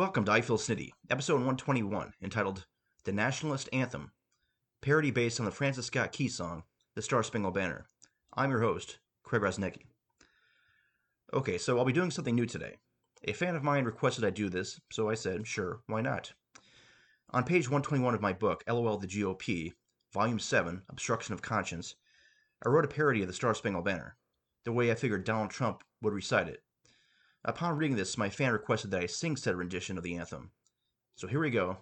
Welcome to I Feel Snitty, episode 121, entitled The Nationalist Anthem, parody based on the Francis Scott Key song, The Star Spangled Banner. I'm your host, Craig Rosnecki. Okay, so I'll be doing something new today. A fan of mine requested I do this, so I said, sure, why not? On page 121 of my book, LOL the GOP, Volume 7, Obstruction of Conscience, I wrote a parody of the Star Spangled Banner, the way I figured Donald Trump would recite it. Upon reading this, my fan requested that I sing said rendition of the anthem. So here we go.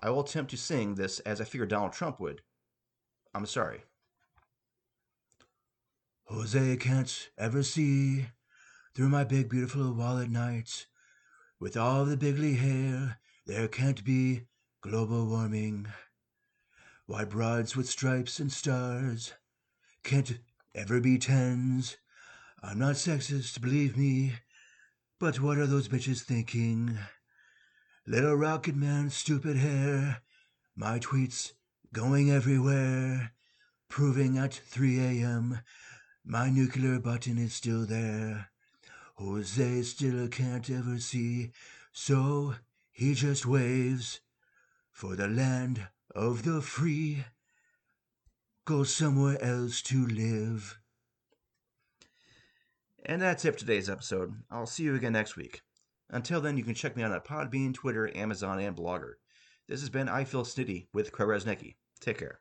I will attempt to sing this as I figured Donald Trump would. I'm sorry. Jose can't ever see through my big beautiful wall at night. With all the bigly hair, there can't be global warming. Why broads with stripes and stars can't ever be tens. I'm not sexist, believe me, but what are those bitches thinking? Little rocket man, stupid hair, my tweets going everywhere, proving at 3 a.m. my nuclear button is still there. Jose still can't ever see, so he just waves for the land of the free. Go somewhere else to live. And that's it for today's episode. I'll see you again next week. Until then, you can check me out on Podbean, Twitter, Amazon, and Blogger. This has been I Feel Snitty with Craig. Take care.